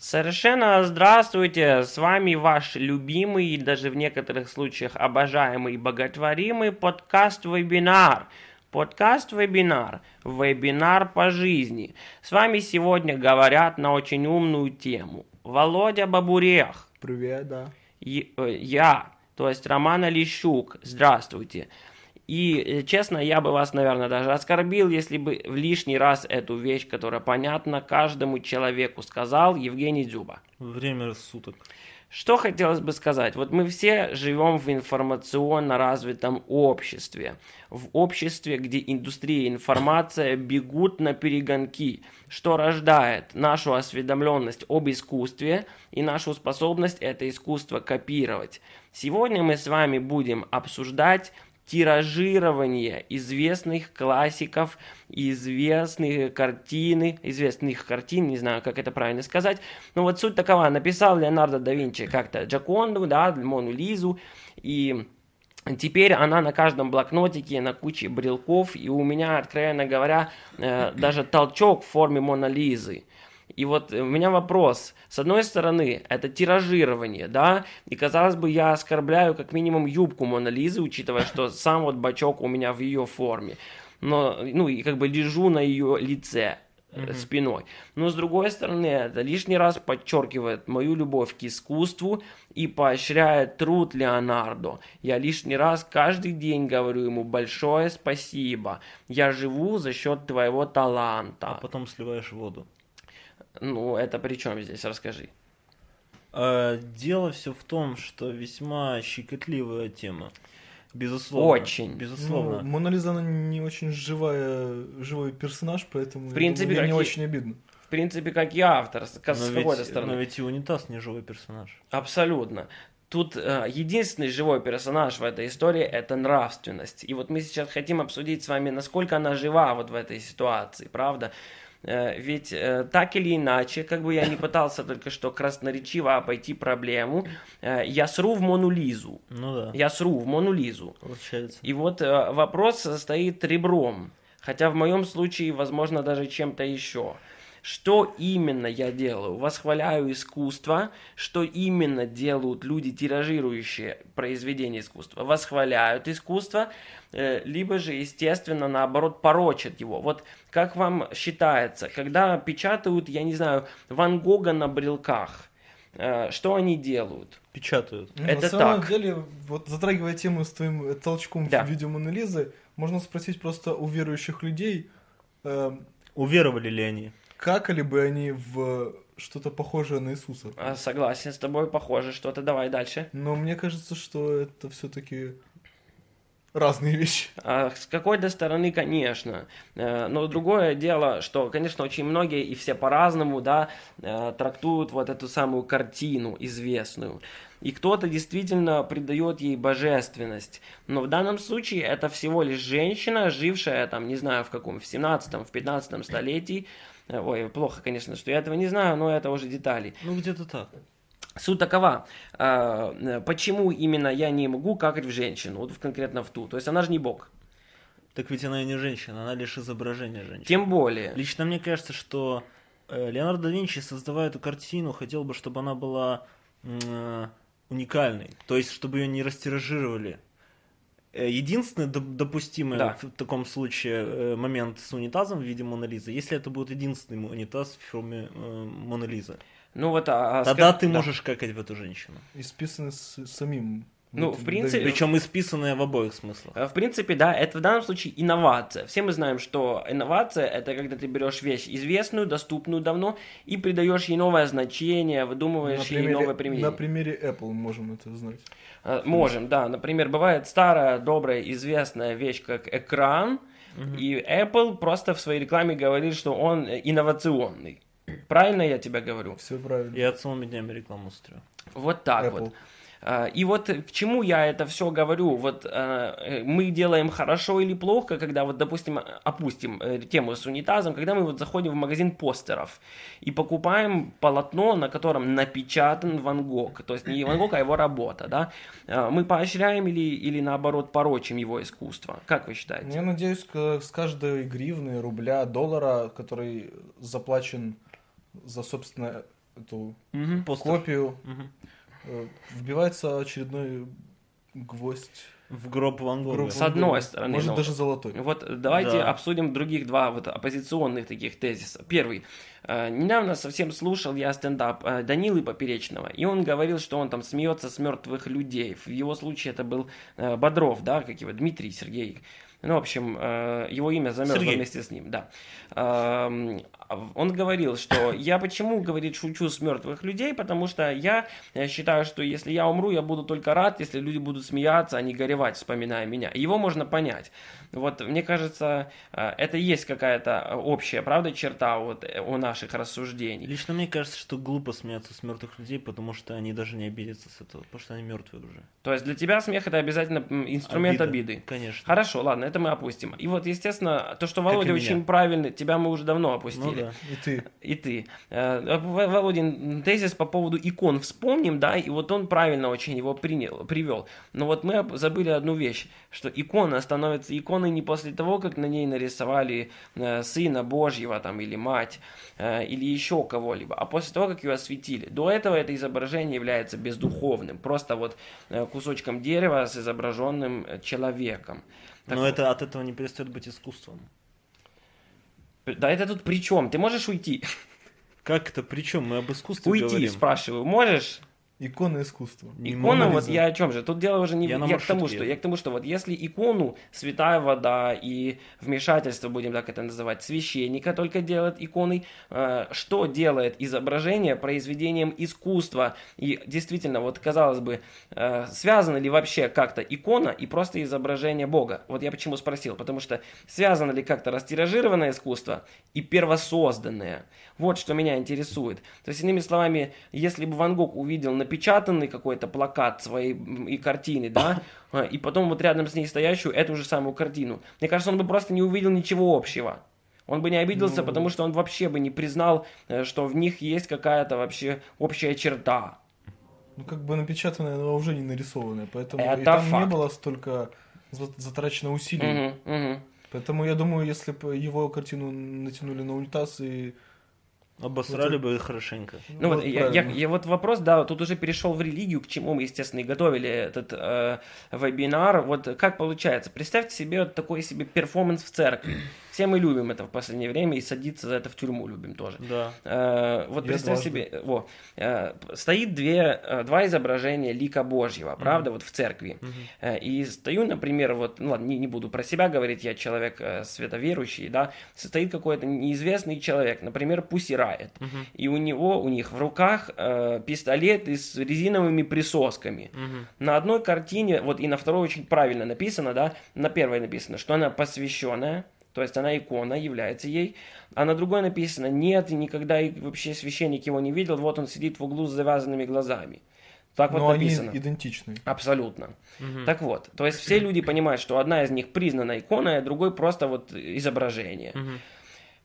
Совершенно здравствуйте, с вами ваш любимый и даже в некоторых случаях обожаемый и боготворимый подкаст-вебинар. Подкаст-вебинар. Вебинар по жизни. С вами сегодня говорят на очень умную тему. Володя Бабурех. Привет, да. И, э, я, то есть Роман Олещук. Здравствуйте. И, э, честно, я бы вас, наверное, даже оскорбил, если бы в лишний раз эту вещь, которая понятна каждому человеку, сказал Евгений Дзюба. Время суток. Что хотелось бы сказать? Вот мы все живем в информационно развитом обществе. В обществе, где индустрия и информация бегут на перегонки, что рождает нашу осведомленность об искусстве и нашу способность это искусство копировать. Сегодня мы с вами будем обсуждать тиражирование известных классиков, известных картины, известных картин, не знаю, как это правильно сказать. Но вот суть такова, написал Леонардо да Винчи как-то Джаконду, да, Мону Лизу, и Теперь она на каждом блокнотике, на куче брелков, и у меня, откровенно говоря, э, даже толчок в форме Мона Лизы. И вот у меня вопрос. С одной стороны, это тиражирование, да, и казалось бы, я оскорбляю как минимум юбку Мона Лизы, учитывая, что сам вот бачок у меня в ее форме. Но, ну, и как бы лежу на ее лице mm-hmm. спиной. Но с другой стороны, это лишний раз подчеркивает мою любовь к искусству и поощряет труд Леонардо. Я лишний раз каждый день говорю ему большое спасибо. Я живу за счет твоего таланта. А потом сливаешь воду. Ну, это при чем здесь? Расскажи. А, дело все в том, что весьма щекотливая тема. Безусловно. Очень. Безусловно. Ну, Мона Лиза, она не очень живая, живой персонаж, поэтому в принципе, думаю, мне не очень обидно. В принципе, как и автор, с, но с какой-то стороны. Но ведь и унитаз не живой персонаж. Абсолютно. Тут э, единственный живой персонаж в этой истории это нравственность. И вот мы сейчас хотим обсудить с вами, насколько она жива вот в этой ситуации, правда? Э, ведь э, так или иначе, как бы я не пытался только что красноречиво обойти проблему, э, я сру в Монулизу. Ну да. Я сру в Монулизу. Получается. И вот вопрос состоит ребром. Хотя в моем случае, возможно, даже чем-то еще. Что именно я делаю? Восхваляю искусство. Что именно делают люди, тиражирующие произведения искусства? Восхваляют искусство, либо же, естественно, наоборот, порочат его. Вот как вам считается, когда печатают, я не знаю, Ван Гога на брелках, э, что они делают? Печатают. Ну, Это на самом так. деле, вот затрагивая тему с твоим толчком Да. в видео Моны Лизы, можно спросить просто у верующих людей, э, Уверовали ли они? Какали бы они в что-то похожее на Иисуса. А, Согласен с тобой, похоже что-то. Давай дальше. Но мне кажется, что это все-таки разные вещи. А, С какой-то стороны, конечно. Э, Но другое дело, что, конечно, очень многие и все по-разному, да, э, трактуют вот эту самую картину известную. И кто-то действительно придает ей божественность. Но в данном случае это всего лишь женщина, жившая там, не знаю, в каком, в 17 в 15 столетии. Ой, плохо, конечно, что я этого не знаю, но это уже детали. Ну, где-то так. Суть такова, э, почему именно я не могу какать в женщину, вот конкретно в ту. То есть она же не бог. Так ведь она и не женщина, она лишь изображение женщины. Тем более. Лично мне кажется, что э, Леонардо да Винчи, создавая эту картину, хотел бы, чтобы она была э, уникальной. То есть, чтобы ее не растиражировали. Э, Единственный доп- допустимый Да. в таком случае э, момент с унитазом в виде Моны Лизы, если это будет единственный унитаз в форме э, Моны Лизы, Ну вот, а, а тогда скажи- ты да. можешь какать в эту женщину. Исписаны с самим. Ну, в принципе-. Причем исписанное в обоих смыслах. Э, В принципе, да, это в данном случае инновация. Все мы знаем, что инновация это когда ты берешь вещь известную, доступную давно, и придаешь ей новое значение, выдумываешь ей новое применение. на примере Apple можем это знать. Э, Можем, да. Например, бывает старая, добрая, известная вещь, как экран, и Apple просто в своей рекламе говорит, что он э, инновационный. Правильно я тебя говорю? Все правильно. Я целыми днями рекламу строю. Вот так Apple. вот. А, И вот к чему я это все говорю? Вот э, э, мы делаем хорошо или плохо, когда вот, допустим, опустим э, тему с унитазом, когда мы вот заходим в магазин постеров и покупаем полотно, на котором напечатан Ван Гог, то есть не Ван Гог, а его работа, да? А, Мы поощряем или, или наоборот порочим его искусство? Как вы считаете? Я надеюсь, с каждой гривны, рубля, доллара, который заплачен за, собственно, эту. Постер. копию, Мгм. Вбивается очередной гвоздь. В гроб Ван Гога. Гроб С одной стороны, Может, ну, даже золотой. Вот давайте Да. обсудим других два вот оппозиционных таких тезиса. Первый. Э, Недавно совсем слушал я стендап э, Данилы Поперечного, и он говорил, что он там смеется с мертвых людей. В его случае это был э, Бодров, да, как его, Дмитрий Сергей. Ну, в общем, э, его имя замерзло Сергей. вместе с ним, да. Эм, Он говорил, что я почему, говорит, шучу с мертвых людей, потому что я э, считаю, что если я умру, я буду только рад, если люди будут смеяться, а не горевать, вспоминая меня. Его можно понять. Вот, мне кажется, э, это есть какая-то общая, правда, черта вот у наших рассуждений. Лично мне кажется, что глупо смеяться с мертвых людей, потому что они даже не обидятся с этого, потому что они мертвые уже. То есть для тебя смех это обязательно инструмент Обида. обиды. Конечно. Хорошо, ладно, это мы опустим. И вот, естественно, то, что Володя очень правильный, тебя мы уже давно Ну опустили. да. И ты. И ты. Э, Володин тезис по поводу икон вспомним, да, и вот он правильно очень его принял, привел. Но вот мы забыли одну вещь, что икона становится иконой не после того, как на ней нарисовали э, Сына Божьего там, или Мать, э, или еще кого-либо, а после того, как ее осветили. До этого это изображение является бездуховным, просто вот кусочком дерева с изображенным человеком. Так Но вот. это от этого не перестает быть искусством. Да это тут при чем? Ты можешь уйти? Как это? Причем мы об искусстве Уйти, говорим. спрашиваю, можешь? Икона искусства. Икона, вот я о чем же? Тут дело уже не Я я, на к тому, что я к тому, что вот если икону святая вода и вмешательство, будем так это называть, священника только делает иконой, э, что делает изображение произведением искусства? И действительно, вот казалось бы, э, связано ли вообще как-то икона и просто изображение Бога? Вот я почему спросил, потому что связано ли как-то растиражированное искусство и первосозданное? Вот что меня интересует. То есть, иными словами, если бы Ван Гог увидел напечатанный какой-то плакат своей и картины, да, а, и потом вот рядом с ней стоящую эту же самую картину, мне кажется, он бы просто не увидел ничего общего. Он бы не обиделся, Ну. потому что он вообще бы не признал, э, что в них есть какая-то вообще общая черта. Ну, как бы напечатанное, но уже не нарисованное. Поэтому Это и там факт. не было столько за- затрачено усилий. Мгм, мгм. Поэтому я думаю, если бы его картину натянули на унитаз и... Обосрали Вот бы их хорошенько. Ну вот, я, я- правильно. я вот вопрос, да, тут уже перешел в религию, к чему мы, естественно, и готовили этот э, вебинар. Вот как получается? Представьте себе вот такой себе перформанс в церкви. Все мы любим это в последнее время и садиться за это в тюрьму любим тоже. Да. Э, вот Я представь дважды. себе, во, э, стоит две, э, два изображения лика Божьего, правда, вот в церкви. Э, и стою, например, вот, ну ладно, не, не буду про себя говорить, я человек э, световерующий, да, стоит какой-то неизвестный человек, например, Пусси Райт, и у него, у них в руках э, пистолеты с резиновыми присосками. На одной картине, вот и на второй очень правильно написано, да, на первой написано, что она посвященная, то есть она икона является ей, а на другой написано нет, и никогда и вообще священник его не видел, вот он сидит в углу с завязанными глазами. Так вот Но они написано. идентичны. Абсолютно. Так вот, то есть все люди понимают, что одна из них признана иконой, а другой просто вот изображение. Э,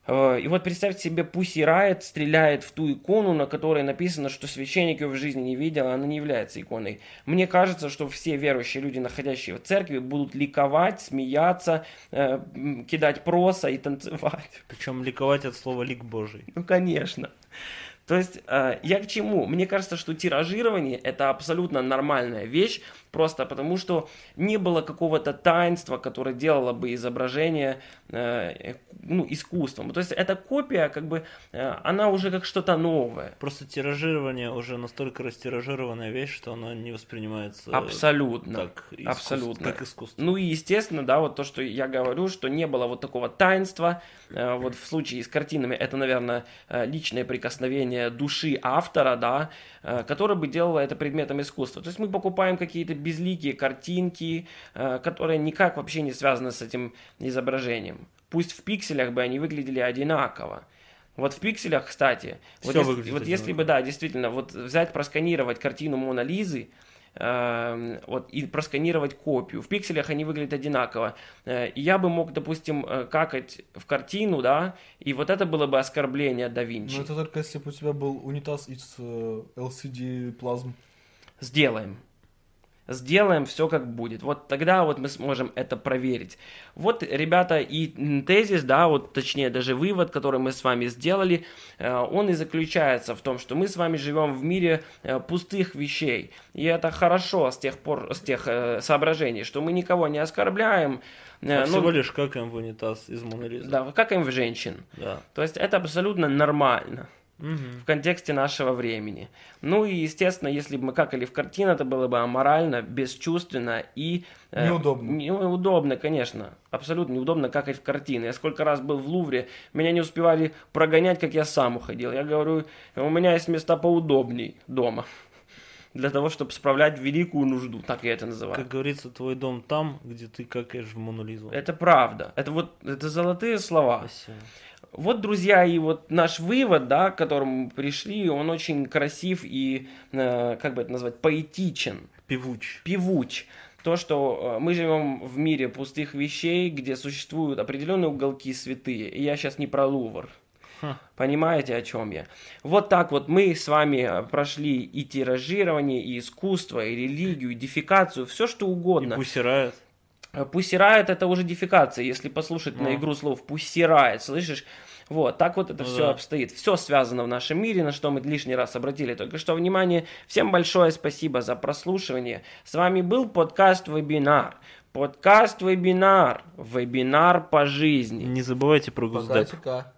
И вот представьте себе, Пусси Райт стреляет в ту икону, на которой написано, что священник ее в жизни не видел, а она не является иконой. Мне кажется, что все верующие люди, находящие в церкви, будут ликовать, смеяться, э, кидать проса и танцевать. Причем ликовать от слова лик Божий. Ну, конечно. То есть, э, я к чему? Мне кажется, что тиражирование это абсолютно нормальная вещь, просто потому что не было какого-то таинства, которое делало бы изображение э, ну, искусством. То есть, эта копия, как бы, э, она уже как что-то новое. Просто тиражирование уже настолько растиражированная вещь, что она не воспринимается Абсолютно. как искус- Абсолютно. как искусство. Ну и естественно, да, вот то, что я говорю, что не было вот такого таинства. Э, Вот в случае с картинами это, наверное, э, личное прикосновение души автора, да, э, которое бы делало это предметом искусства. То есть мы покупаем какие-то безликие картинки, э, которые никак вообще не связаны с этим изображением. Пусть в пикселях бы они выглядели одинаково. Вот в пикселях, кстати, вот, Всё если, вот если бы, да, действительно, вот взять, просканировать картину Мона Лизы, э, вот, и просканировать копию. В пикселях они выглядят одинаково. Э, и я бы мог, допустим, э, какать в картину, да, и вот это было бы оскорбление да Винчи. Но это только если бы у тебя был унитаз из э, LCD плазм. Сделаем. Сделаем все как будет. Вот тогда вот мы сможем это проверить. Вот, ребята, и тезис, да, вот точнее даже вывод, который мы с вами сделали, э, он и заключается в том, что мы с вами живем в мире э, пустых вещей. И это хорошо с тех пор, с тех э, соображений, что мы никого не оскорбляем. А ну, всего лишь какаем в унитаз из Моны Лизы. Да, как им в женщин. Да. То есть это абсолютно нормально В контексте нашего времени. Ну и, естественно, если бы мы какали в картину, это было бы аморально, бесчувственно и... э, Неудобно. Неудобно, конечно. Абсолютно неудобно какать в картины. Я сколько раз был в Лувре, меня не успевали прогонять, как я сам уходил. Я говорю, у меня есть места поудобней дома. Для того, чтобы справлять великую нужду, так я это называю. Как говорится, твой дом там, где ты какаешь в Мону Лизу. Это правда. Это вот это золотые слова. Спасибо. Вот, друзья, и вот наш вывод, да, к которому мы пришли, он очень красив и, э, как бы это назвать, поэтичен, Певуч. певуч. То, что э, мы живем в мире пустых вещей, где существуют определенные уголки святые. И я сейчас не про Лувр. Ха. Понимаете, о чем я? Вот так вот мы с вами э, прошли и тиражирование, и искусство, и религию, и дефикацию, все что И угодно. Пусирает. Э, Пусирает это уже дефикация, если послушать на Ну. игру слов. Пусирает, слышишь? Вот, так вот это Ну все да. обстоит. Все связано в нашем мире, на что мы лишний раз обратили только что внимание. Всем большое спасибо за прослушивание. С вами был подкаст-вебинар. Подкаст-вебинар. Вебинар по жизни. Не забывайте про Пока, Госдеп. чека.